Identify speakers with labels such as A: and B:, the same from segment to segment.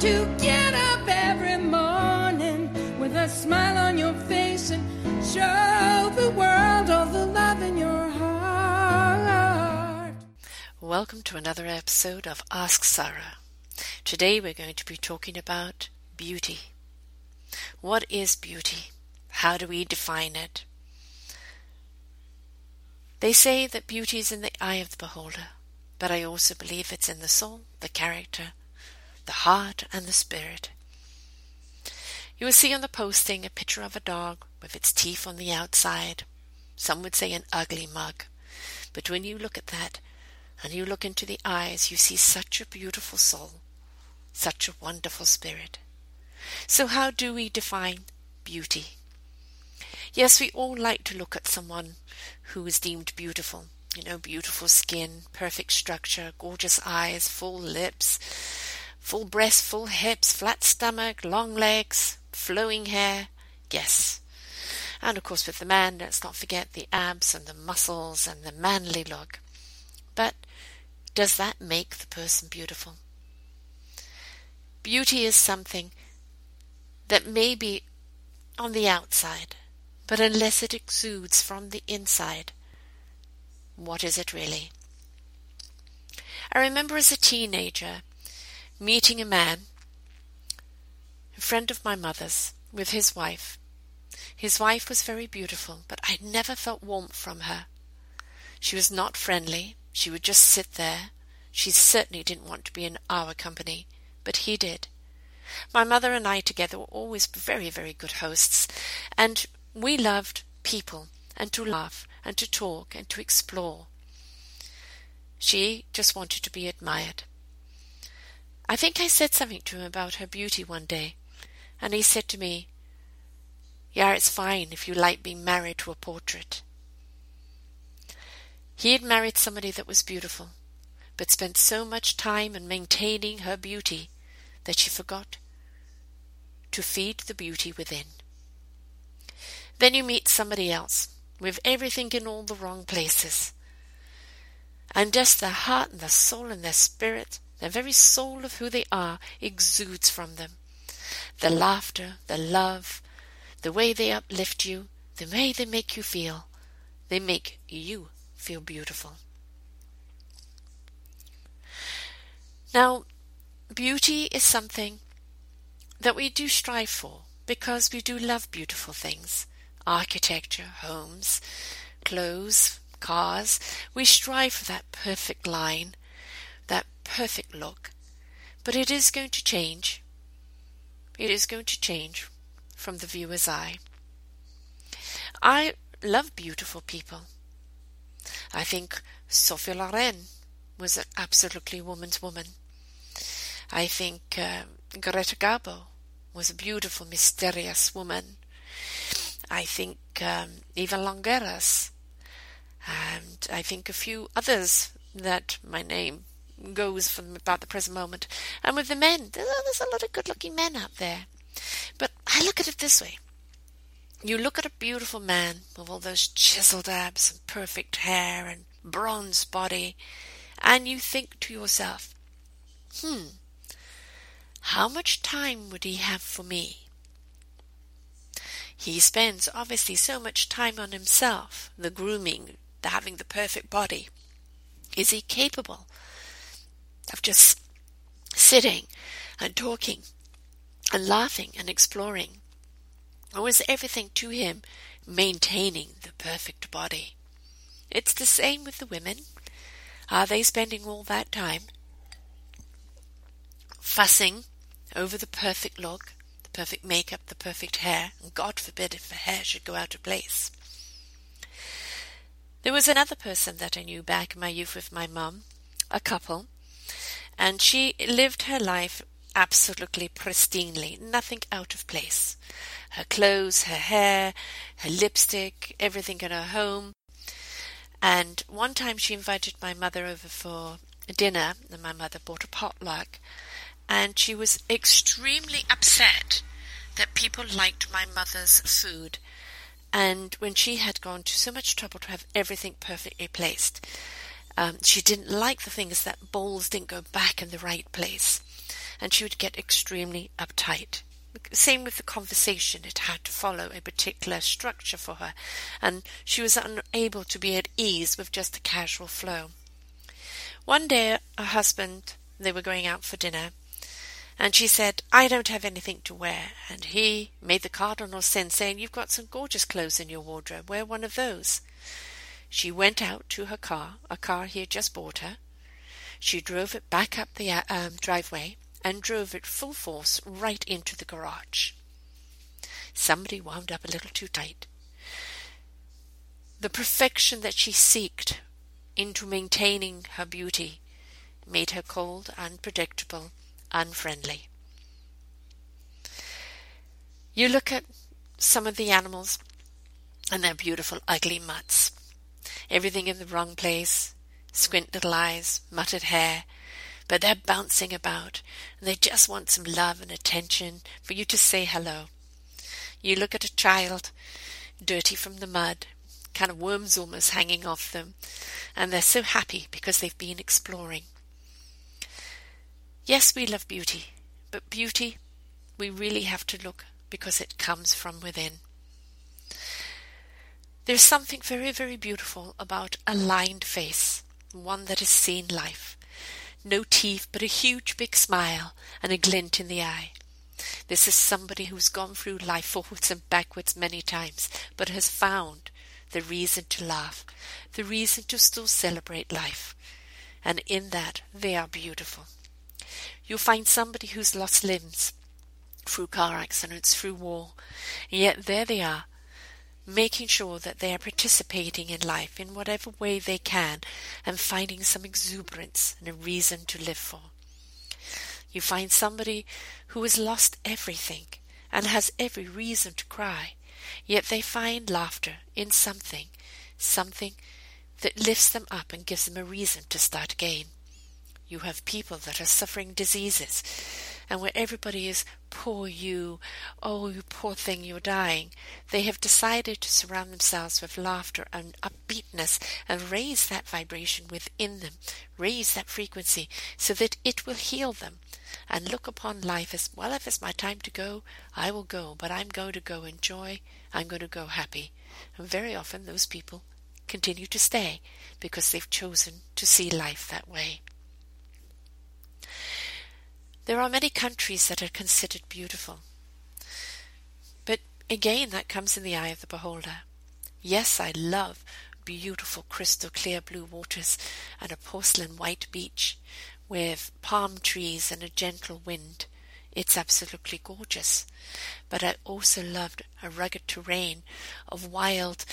A: To get up every morning with a smile on your face and show the world all the love in your heart.
B: Welcome to another episode of Ask Sarah. Today we're going to be talking about beauty. What is beauty? How do we define it? They say that beauty is in the eye of the beholder, but I also believe it's in the soul, the character, the heart, and the spirit. You will see on the posting a picture of a dog with its teeth on the outside. Some would say an ugly mug. But when you look at that, and you look into the eyes, you see such a beautiful soul, such a wonderful spirit. So how do we define beauty? Yes, we all like to look at someone who is deemed beautiful. You know, beautiful skin, perfect structure, gorgeous eyes, full lips, full breasts, full hips, flat stomach, long legs, flowing hair. Yes. And of course, with the man, let's not forget the abs and the muscles and the manly look. But does that make the person beautiful? Beauty is something that may be on the outside, but unless it exudes from the inside, what is it really? I remember as a teenager meeting a man, a friend of my mother's, with his wife. His wife was very beautiful, but I never felt warmth from her. She was not friendly. She would just sit there. She certainly didn't want to be in our company, but he did. My mother and I together were always very, very good hosts, and we loved people and to laugh and to talk and to explore. She just wanted to be admired. I think I said something to him about her beauty one day, and he said to me, Yeah, it's fine if you like being married to a portrait. He had married somebody that was beautiful, but spent so much time in maintaining her beauty that she forgot to feed the beauty within. Then you meet somebody else with everything in all the wrong places. And just their heart and their soul and their spirit, the very soul of who they are, exudes from them. The laughter, the love, the way they uplift you, the way they make you feel, they make you feel beautiful. Now, beauty is something that we do strive for because we do love beautiful things architecture, homes, clothes, cars. We strive for that perfect line, that perfect look. But it is going to change. It is going to change from the viewer's eye. I love beautiful people. I think Sophie Loren was an absolutely woman's woman. I think uh, Greta Garbo was a beautiful, mysterious woman. I think um, Eva Longoria, and I think a few others that my name goes from about the present moment. And with the men, there's a lot of good-looking men out there. But I look at it this way. You look at a beautiful man with all those chiseled abs and perfect hair and bronze body, and you think to yourself, hmm, how much time would he have for me? He spends obviously so much time on himself, the grooming, the having the perfect body. Is he capable of just sitting and talking and laughing and exploring? Or is everything to him maintaining the perfect body? It's the same with the women. Are they spending all that time fussing over the perfect look, the perfect makeup, the perfect hair, and God forbid if the hair should go out of place. There was another person that I knew back in my youth with my mum, a couple, and she lived her life absolutely pristinely, nothing out of place. Her clothes, her hair, her lipstick, everything in her home. And one time she invited my mother over for dinner, and my mother bought a potluck and she was extremely upset that people liked my mother's food. And when she had gone to so much trouble to have everything perfectly placed, um, she didn't like the things that bowls didn't go back in the right place. and she would get extremely uptight. Same with the conversation, it had to follow a particular structure for her, and she was unable to be at ease with just a casual flow. One day, her husband, they were going out for dinner, and she said, I don't have anything to wear. And he made the cardinal sin, saying, You've got some gorgeous clothes in your wardrobe. Wear one of those. She went out to her car, a car he had just bought her. She drove it back up the um, driveway and drove it full force right into the garage. Somebody wound up a little too tight. The perfection that she seeked into maintaining her beauty made her cold, unpredictable, unfriendly. You look at some of the animals and their beautiful ugly mutts. Everything in the wrong place, squint little eyes, muttered hair, but they're bouncing about and they just want some love and attention for you to say hello. You look at a child, dirty from the mud, kind of worms almost hanging off them, and they're so happy because they've been exploring. Yes, we love beauty, but beauty, we really have to look because it comes from within. There's something very, very beautiful about a lined face, one that has seen life. No teeth, but a huge big smile and a glint in the eye. This is somebody who's gone through life forwards and backwards many times, but has found the reason to laugh, the reason to still celebrate life. And in that, they are beautiful. You'll find somebody who's lost limbs through car accidents, through war, and yet there they are, making sure that they are participating in life in whatever way they can and finding some exuberance and a reason to live for. You find somebody who has lost everything and has every reason to cry, yet they find laughter in something, something that lifts them up and gives them a reason to start again. You have people that are suffering diseases and where everybody is, poor you, oh, you poor thing, you're dying, they have decided to surround themselves with laughter and upbeatness and raise that vibration within them, raise that frequency so that it will heal them and look upon life as, well, if it's my time to go, I will go, but I'm going to go in joy, I'm going to go happy. And very often those people continue to stay because they've chosen to see life that way. There are many countries that are considered beautiful. But again, that comes in the eye of the beholder. Yes, I love beautiful crystal clear blue waters and a porcelain white beach with palm trees and a gentle wind. It's absolutely gorgeous. But I also loved a rugged terrain of wild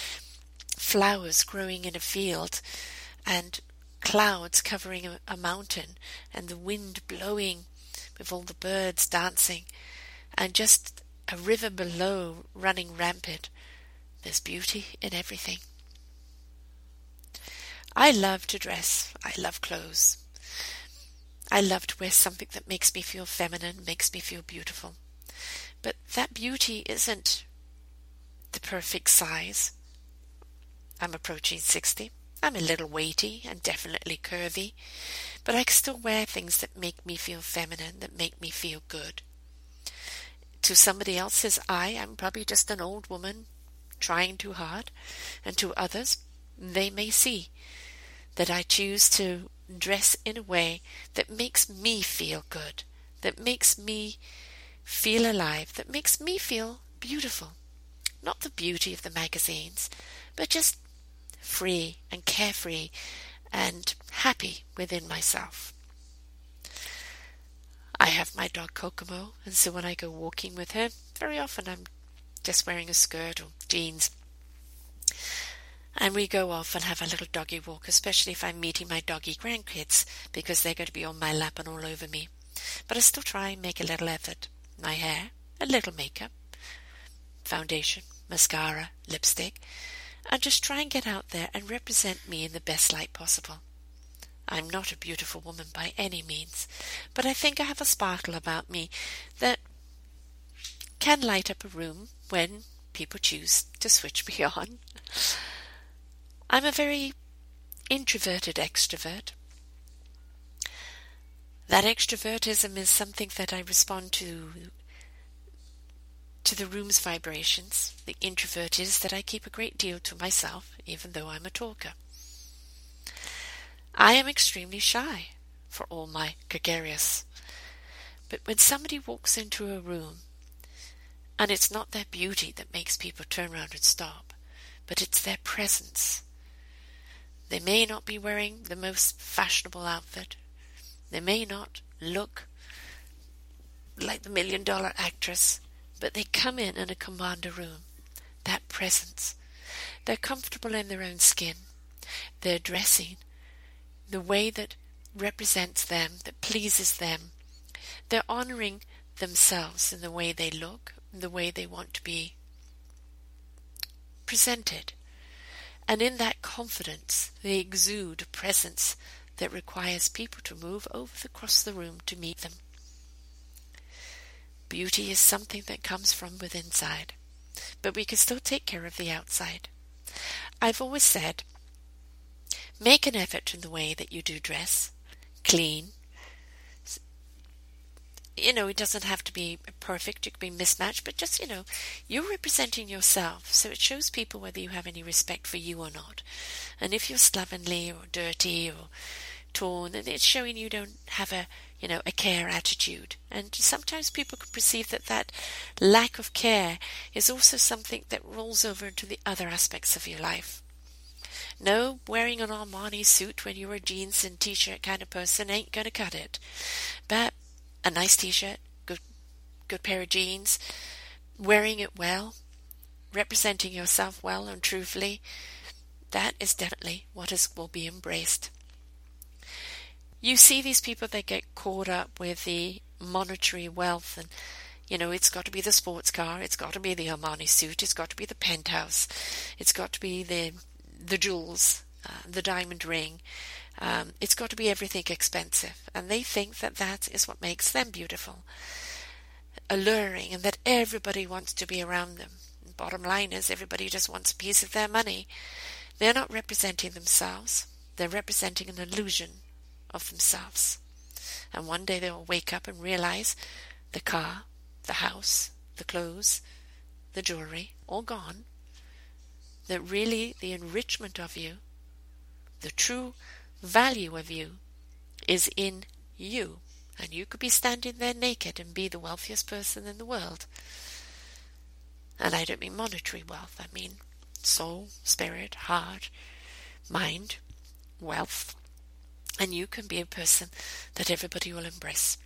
B: flowers growing in a field and clouds covering a, a mountain and the wind blowing with all the birds dancing, and just a river below running rampant. There's beauty in everything. I love to dress. I love clothes. I love to wear something that makes me feel feminine, makes me feel beautiful. But that beauty isn't the perfect size. I'm approaching 60. I'm a little weighty and definitely curvy, but I still wear things that make me feel feminine, that make me feel good. To somebody else's eye, I'm probably just an old woman trying too hard, and to others, they may see that I choose to dress in a way that makes me feel good, that makes me feel alive, that makes me feel beautiful. Not the beauty of the magazines, but just free and carefree and happy within myself. I have my dog Kokomo, and so when I go walking with her, very often I'm just wearing a skirt or jeans. And we go off and have a little doggy walk, especially if I'm meeting my doggy grandkids, because they're going to be on my lap and all over me. But I still try and make a little effort. My hair, a little makeup, foundation, mascara, lipstick, and just try and get out there and represent me in the best light possible. I'm not a beautiful woman by any means, but I think I have a sparkle about me that can light up a room when people choose to switch me on. I'm a very introverted extrovert. That extrovertism is something that I respond to to the room's vibrations. The introvert is that I keep a great deal to myself, even though I'm a talker. I am extremely shy, for all my gregarious. But when somebody walks into a room, and it's not their beauty that makes people turn round and stop, but it's their presence. They may not be wearing the most fashionable outfit. They may not look like the million dollar actress, but they come in in a commander room. That presence. They're comfortable in their own skin. Their dressing, the way that represents them, that pleases them. They're honoring themselves in the way they look, the way they want to be presented. And in that confidence, they exude a presence that requires people to move over across the room to meet them. Beauty is something that comes from within inside, but we can still take care of the outside. I've always said, make an effort in the way that you do dress, clean. You know, it doesn't have to be perfect, it can be mismatched, but just, you know, you're representing yourself, so it shows people whether you have any respect for you or not. And if you're slovenly or dirty or torn, then it's showing you don't have a you know, a care attitude. And sometimes people can perceive that that lack of care is also something that rolls over into the other aspects of your life. No, wearing an Armani suit when you're a jeans and t-shirt kind of person ain't gonna cut it. But a nice t-shirt, good, good pair of jeans, wearing it well, representing yourself well and truthfully, that is definitely what is, will be embraced you see these people that get caught up with the monetary wealth and you know, it's got to be the sports car, it's got to be the Armani suit, it's got to be the penthouse, it's got to be the the jewels, uh, the diamond ring. Um, it's got to be everything expensive, and they think that that is what makes them beautiful, alluring, and that everybody wants to be around them. Bottom line is, everybody just wants a piece of their money. They're not representing themselves; they're representing an illusion of themselves. And one day they will wake up and realize the car, the house, the clothes, the jewelry, all gone. That really the enrichment of you, the true value of you, is in you. And you could be standing there naked and be the wealthiest person in the world. And I don't mean monetary wealth, I mean soul, spirit, heart, mind, wealth, and you can be a person that everybody will embrace.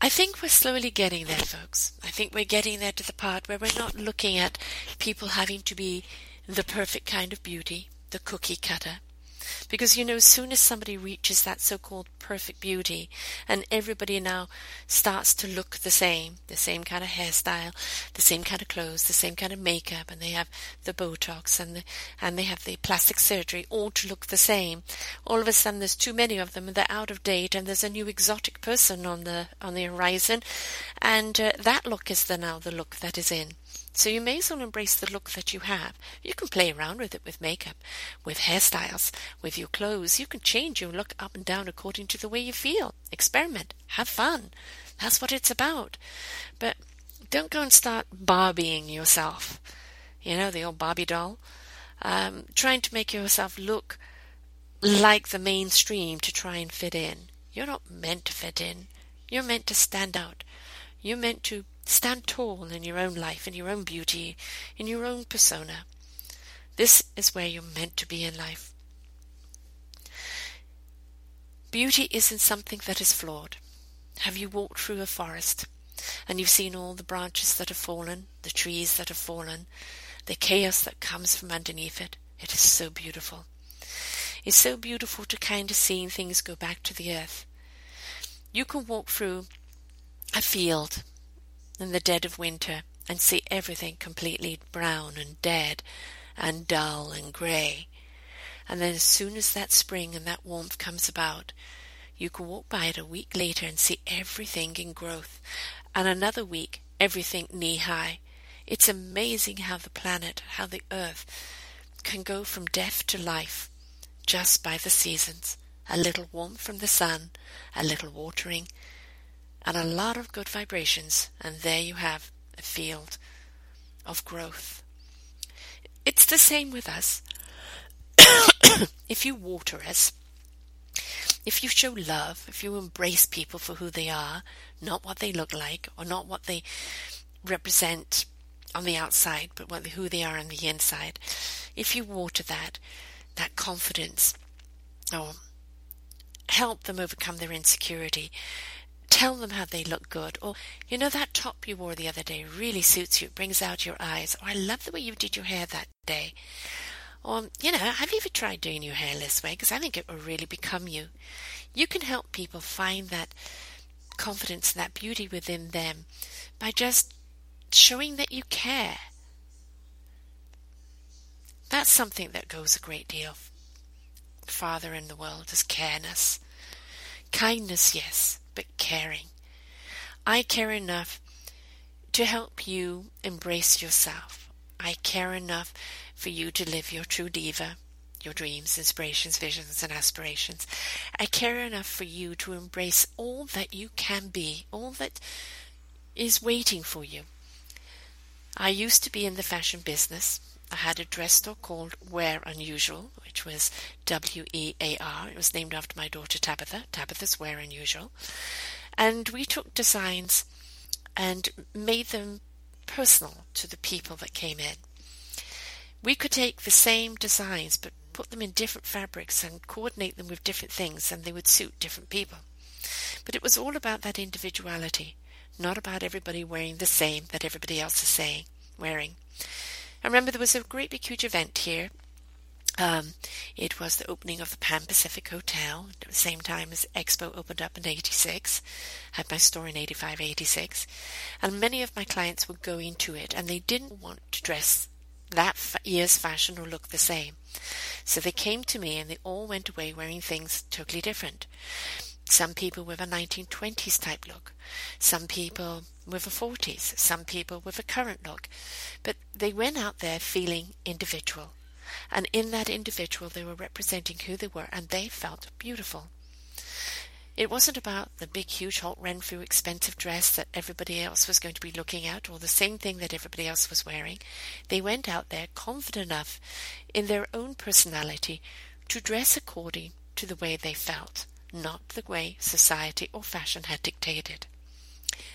B: I think we're slowly getting there, folks. I think we're getting there to the part where we're not looking at people having to be the perfect kind of beauty, the cookie cutter, because you know, as soon as somebody reaches that so called perfect beauty, and everybody now starts to look the same, the same kind of hairstyle, the same kind of clothes, the same kind of makeup, and they have the Botox and the, and they have the plastic surgery, all to look the same. All of a sudden, there's too many of them, and they're out of date, and there's a new exotic person on the on the horizon, and uh, that look is the now the look that is in. So you may as well embrace the look that you have. You can play around with it with makeup, with hairstyles, with your clothes. You can change your look up and down according to the way you feel. Experiment. Have fun. That's what it's about. But don't go and start Barbieing yourself. You know, the old Barbie doll. Um, trying to make yourself look like the mainstream to try and fit in. You're not meant to fit in. You're meant to stand out. You're meant to Stand tall in your own life, in your own beauty, in your own persona. This is where you're meant to be in life. Beauty isn't something that is flawed. Have you walked through a forest and you've seen all the branches that have fallen, the trees that have fallen, the chaos that comes from underneath it? It is so beautiful. It's so beautiful to kind of see things go back to the earth. You can walk through a field in the dead of winter and see everything completely brown and dead and dull and grey. And then as soon as that spring and that warmth comes about, you can walk by it a week later and see everything in growth, and another week, everything knee high. It's amazing how the planet, how the earth can go from death to life just by the seasons. a little warmth from the sun, a little watering, and a lot of good vibrations, and there you have a field of growth. It's the same with us. if you water us, if you show love, if you embrace people for who they are, not what they look like, or not what they represent on the outside, but what, who they are on the inside, if you water that, that confidence, or help them overcome their insecurity, tell them how they look good, or you know that top you wore the other day really suits you, it brings out your eyes, or I love the way you did your hair that day. Or, you know, have you ever tried doing your hair this way? Because I think it will really become you. You can help people find that confidence and that beauty within them by just showing that you care. That's something that goes a great deal farther in the world is careness. Kindness, yes, but caring. I care enough to help you embrace yourself. I care enough for you to live your true diva, your dreams, inspirations, visions, and aspirations. I care enough for you to embrace all that you can be, all that is waiting for you. I used to be in the fashion business. I had a dress store called Wear Unusual, which was W E A R. It was named after my daughter Tabitha. Tabitha's Wear Unusual. And we took designs and made them personal to the people that came in. We could take the same designs but put them in different fabrics and coordinate them with different things and they would suit different people. But it was all about that individuality, not about everybody wearing the same that everybody else is saying, wearing. I remember there was a great big huge event here. Um, it was the opening of the Pan Pacific Hotel at the same time as Expo opened up in 86. Had my store in 85, 86. And many of my clients were going to it and they didn't want to dress that year's fashion or look the same. So they came to me and they all went away wearing things totally different. Some people with a 1920s type look, some people with a 40s, some people with a current look. But they went out there feeling individual. And in that individual, they were representing who they were and they felt beautiful. It wasn't about the big, huge Holt Renfrew expensive dress that everybody else was going to be looking at or the same thing that everybody else was wearing. They went out there confident enough in their own personality to dress according to the way they felt, not the way society or fashion had dictated.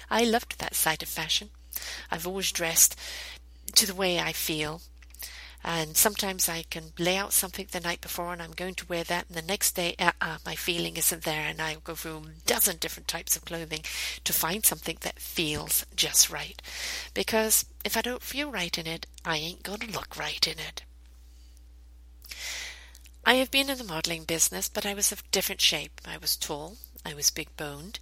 B: I loved that side of fashion. I've always dressed to the way I feel and sometimes I can lay out something the night before and I'm going to wear that, and the next day, uh-uh, my feeling isn't there, and I'll go through a dozen different types of clothing to find something that feels just right. Because if I don't feel right in it, I ain't going to look right in it. I have been in the modeling business, but I was of different shape. I was tall, I was big boned,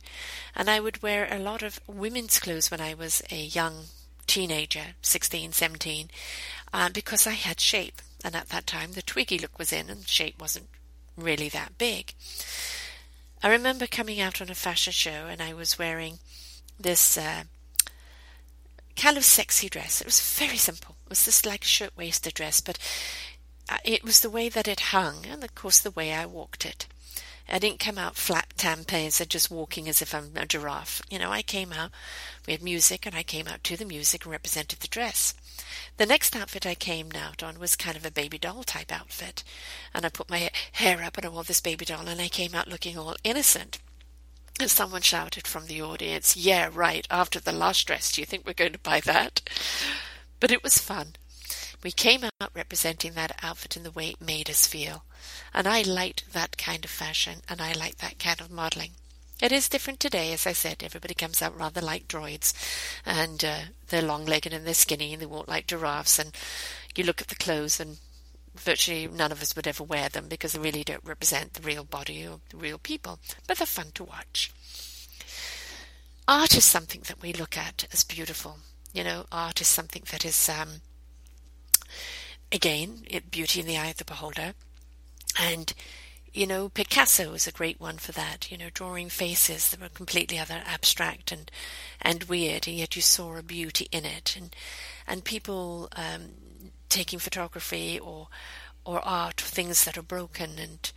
B: and I would wear a lot of women's clothes when I was a young teenager, 16, 17, uh, because I had shape. And at that time, the Twiggy look was in, and shape wasn't really that big. I remember coming out on a fashion show, and I was wearing this uh, kind of sexy dress. It was very simple. It was just like a shirt-waisted dress, but Uh, it was the way that it hung, and of course the way I walked it. I didn't come out flat tampons and just walking as if I'm a giraffe. You know, I came out, we had music, and I came out to the music and represented the dress. The next outfit I came out on was kind of a baby doll type outfit. And I put my hair up and I wore this baby doll and I came out looking all innocent. And someone shouted from the audience, Yeah, right, after the last dress, do you think we're going to buy that? But it was fun. We came out representing that outfit in the way it made us feel. And I liked that kind of fashion and I liked that kind of modeling. It is different today, as I said. Everybody comes out rather like droids, and uh, they're long-legged and they're skinny, and they walk like giraffes. And you look at the clothes, and virtually none of us would ever wear them because they really don't represent the real body or the real people. But they're fun to watch. Art is something that we look at as beautiful. You know, art is something that is, um, again, it, beauty in the eye of the beholder, and you know, Picasso is a great one for that, you know, drawing faces that were completely other abstract and, and weird, and yet you saw a beauty in it. And, and people, um, taking photography or, or art, things that are broken and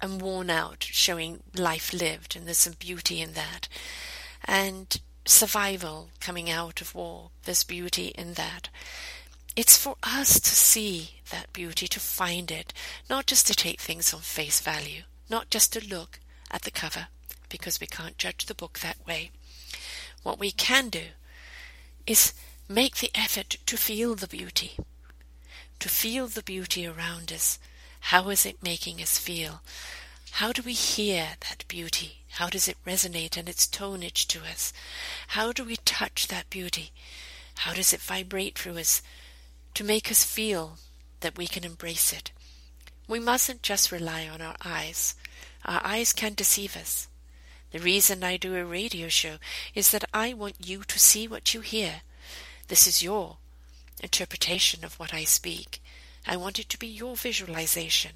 B: and worn out, showing life lived, and there's some beauty in that. And survival coming out of war, there's beauty in that. It's for us to see that beauty, to find it, not just to take things on face value, not just to look at the cover, because we can't judge the book that way. What we can do is make the effort to feel the beauty, to feel the beauty around us. How is it making us feel? How do we hear that beauty? How does it resonate in its tonage to us? How do we touch that beauty? How does it vibrate through us to make us feel that we can embrace it? We mustn't just rely on our eyes. Our eyes can deceive us. The reason I do a radio show is that I want you to see what you hear. This is your interpretation of what I speak. I want it to be your visualization,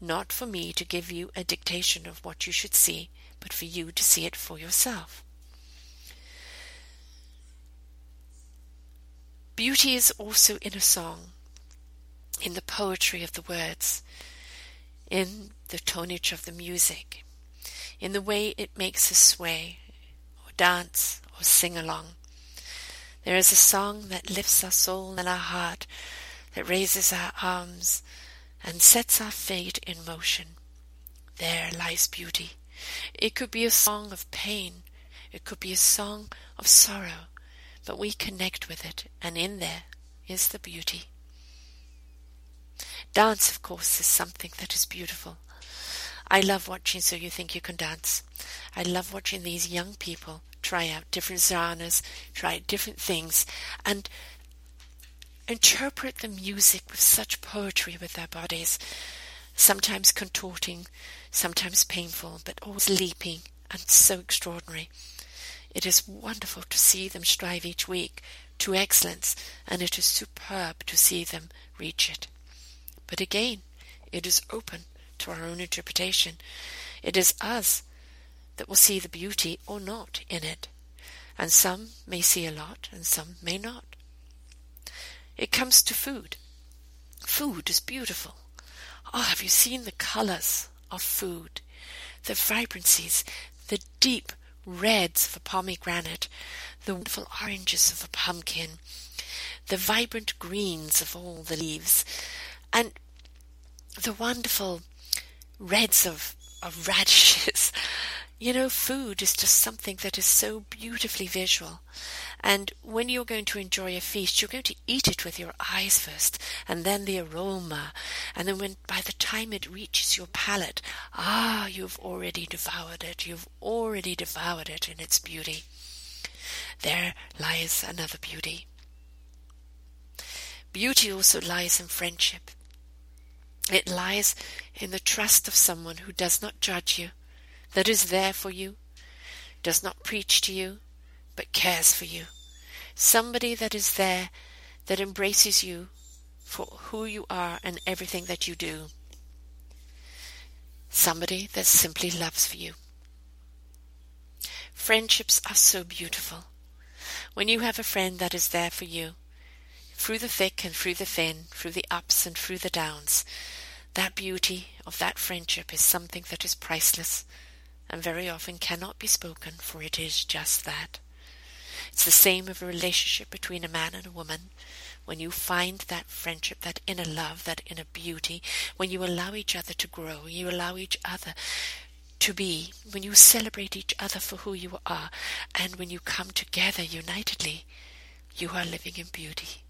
B: not for me to give you a dictation of what you should see, but for you to see it for yourself. Beauty is also in a song, in the poetry of the words, in the tonage of the music, in the way it makes us sway, or dance, or sing along. There is a song that lifts our soul and our heart, that raises our arms and sets our fate in motion. There lies beauty. It could be a song of pain, it could be a song of sorrow, but we connect with it, and in there is the beauty. Dance, of course, is something that is beautiful. I love watching So You Think You Can Dance. I love watching these young people try out different genres, try different things, and interpret the music with such poetry with their bodies, sometimes contorting, sometimes painful, but always leaping and so extraordinary. It is wonderful to see them strive each week to excellence, and it is superb to see them reach it. But again, it is open to our own interpretation. It is us that will see the beauty or not in it. And some may see a lot, and some may not. It comes to food. Food is beautiful. Oh, have you seen the colors of food? The vibrancies, the deep reds of a pomegranate, the wonderful oranges of a pumpkin, the vibrant greens of all the leaves, and the wonderful reds of, of radishes. You know, food is just something that is so beautifully visual. And when you're going to enjoy a feast, you're going to eat it with your eyes first, and then the aroma. And then when, by the time it reaches your palate, ah, you've already devoured it. You've already devoured it in its beauty. There lies another beauty. Beauty also lies in friendship. It lies in the trust of someone who does not judge you, that is there for you, does not preach to you, but cares for you. Somebody that is there that embraces you for who you are and everything that you do. Somebody that simply loves for you. Friendships are so beautiful. When you have a friend that is there for you, through the thick and through the thin, through the ups and through the downs, that beauty of that friendship is something that is priceless and very often cannot be spoken, for it is just that. It's the same of a relationship between a man and a woman. When you find that friendship, that inner love, that inner beauty, when you allow each other to grow, you allow each other to be, when you celebrate each other for who you are, and when you come together unitedly, you are living in beauty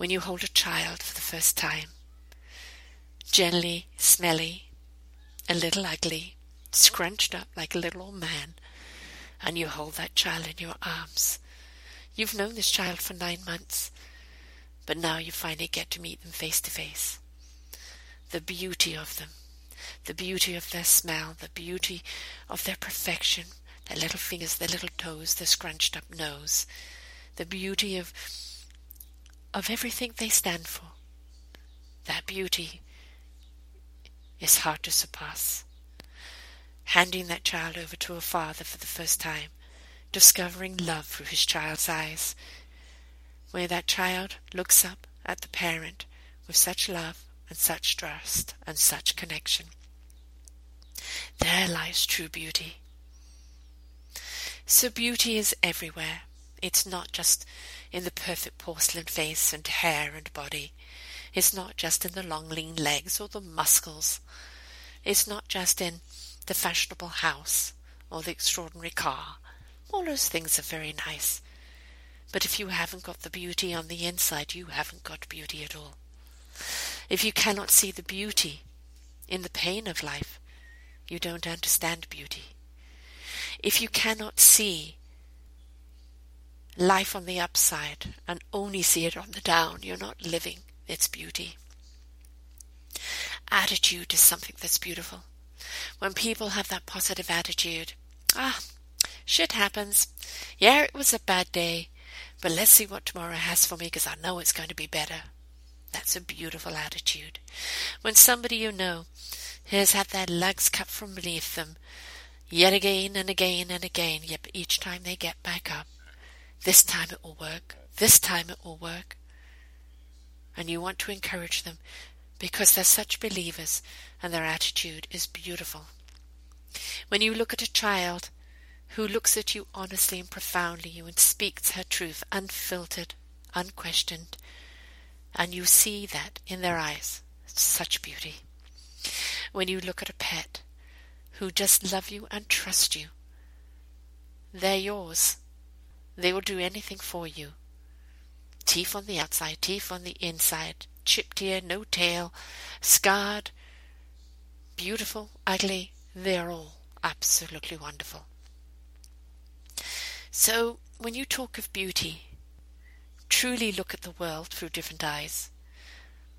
B: when you hold a child for the first time. Gently, smelly, a little ugly, scrunched up like a little old man, and you hold that child in your arms. You've known this child for nine months, but now you finally get to meet them face to face. The beauty of them, the beauty of their smell, the beauty of their perfection, their little fingers, their little toes, their scrunched up nose, the beauty of of everything they stand for. That beauty is hard to surpass. Handing that child over to a father for the first time, discovering love through his child's eyes, where that child looks up at the parent with such love and such trust and such connection. There lies true beauty. So beauty is everywhere. It's not just in the perfect porcelain face and hair and body. It's not just in the long lean legs or the muscles. It's not just in the fashionable house or the extraordinary car. All those things are very nice. But if you haven't got the beauty on the inside, you haven't got beauty at all. If you cannot see the beauty in the pain of life, you don't understand beauty. If you cannot see life on the upside and only see it on the down, you're not living its beauty. Attitude is something that's beautiful. When people have that positive attitude, ah, shit happens. Yeah, it was a bad day, but let's see what tomorrow has for me because I know it's going to be better. That's a beautiful attitude. When somebody you know has had their legs cut from beneath them, yet again and again and again, yet each time they get back up, this time it will work, this time it will work. And you want to encourage them because they're such believers and their attitude is beautiful. When you look at a child who looks at you honestly and profoundly and speaks her truth unfiltered, unquestioned, and you see that in their eyes, such beauty. When you look at a pet who just love you and trust you, they're yours. They will do anything for you. Teeth on the outside, teeth on the inside, chipped ear, no tail, scarred, beautiful, ugly, they're all absolutely wonderful. So, when you talk of beauty, truly look at the world through different eyes.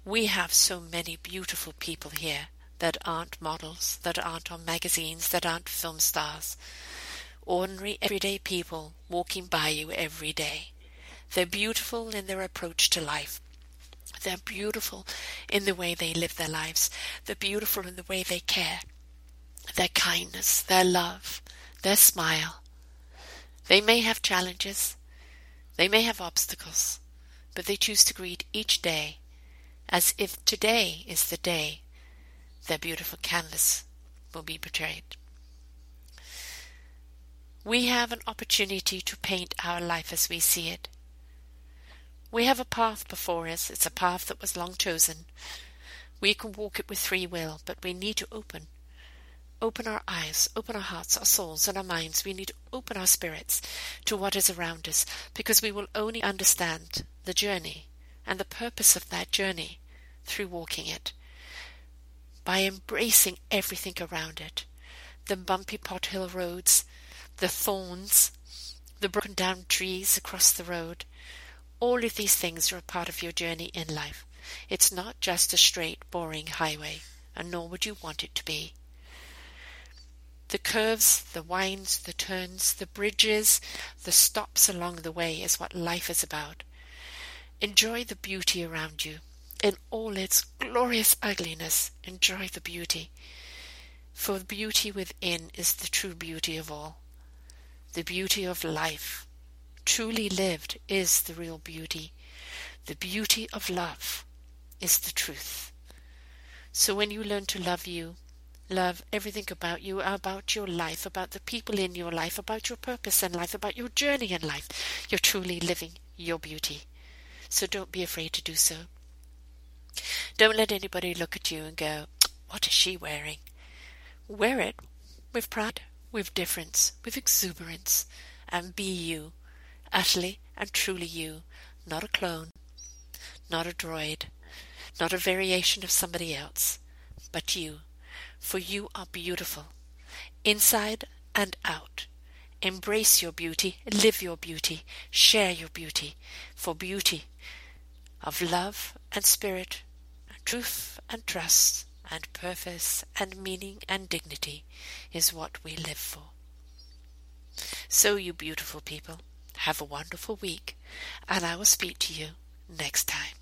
B: We have so many beautiful people here that aren't models, that aren't on magazines, that aren't film stars. Ordinary, everyday people walking by you every day. They're beautiful in their approach to life. They're beautiful in the way they live their lives. They're beautiful in the way they care. Their kindness, their love, their smile. They may have challenges. They may have obstacles, but they choose to greet each day as if today is the day their beautiful canvas will be portrayed. We have an opportunity to paint our life as we see it. We have a path before us. It's a path that was long chosen. We can walk it with free will, but we need to open open our eyes, open our hearts, our souls, and our minds. We need to open our spirits to what is around us because we will only understand the journey and the purpose of that journey through walking it. By embracing everything around it the bumpy pothill roads, the thorns, the broken down trees across the road. All of these things are a part of your journey in life. It's not just a straight, boring highway, and nor would you want it to be. The curves, the winds, the turns, the bridges, the stops along the way is what life is about. Enjoy the beauty around you. In all its glorious ugliness, enjoy the beauty. For the beauty within is the true beauty of all. The beauty of life, truly lived, is the real beauty. The beauty of love is the truth. So when you learn to love you, love everything about you, about your life, about the people in your life, about your purpose in life, about your journey in life. You're truly living your beauty. So don't be afraid to do so. Don't let anybody look at you and go, What is she wearing? Wear it with pride, with difference, with exuberance, and be you, utterly and truly you, not a clone, not a droid, not a variation of somebody else, but you for you are beautiful, inside and out. Embrace your beauty, live your beauty, share your beauty, for beauty of love and spirit, truth and trust, and purpose and meaning and dignity is what we live for. So, you beautiful people, have a wonderful week, and I will speak to you next time.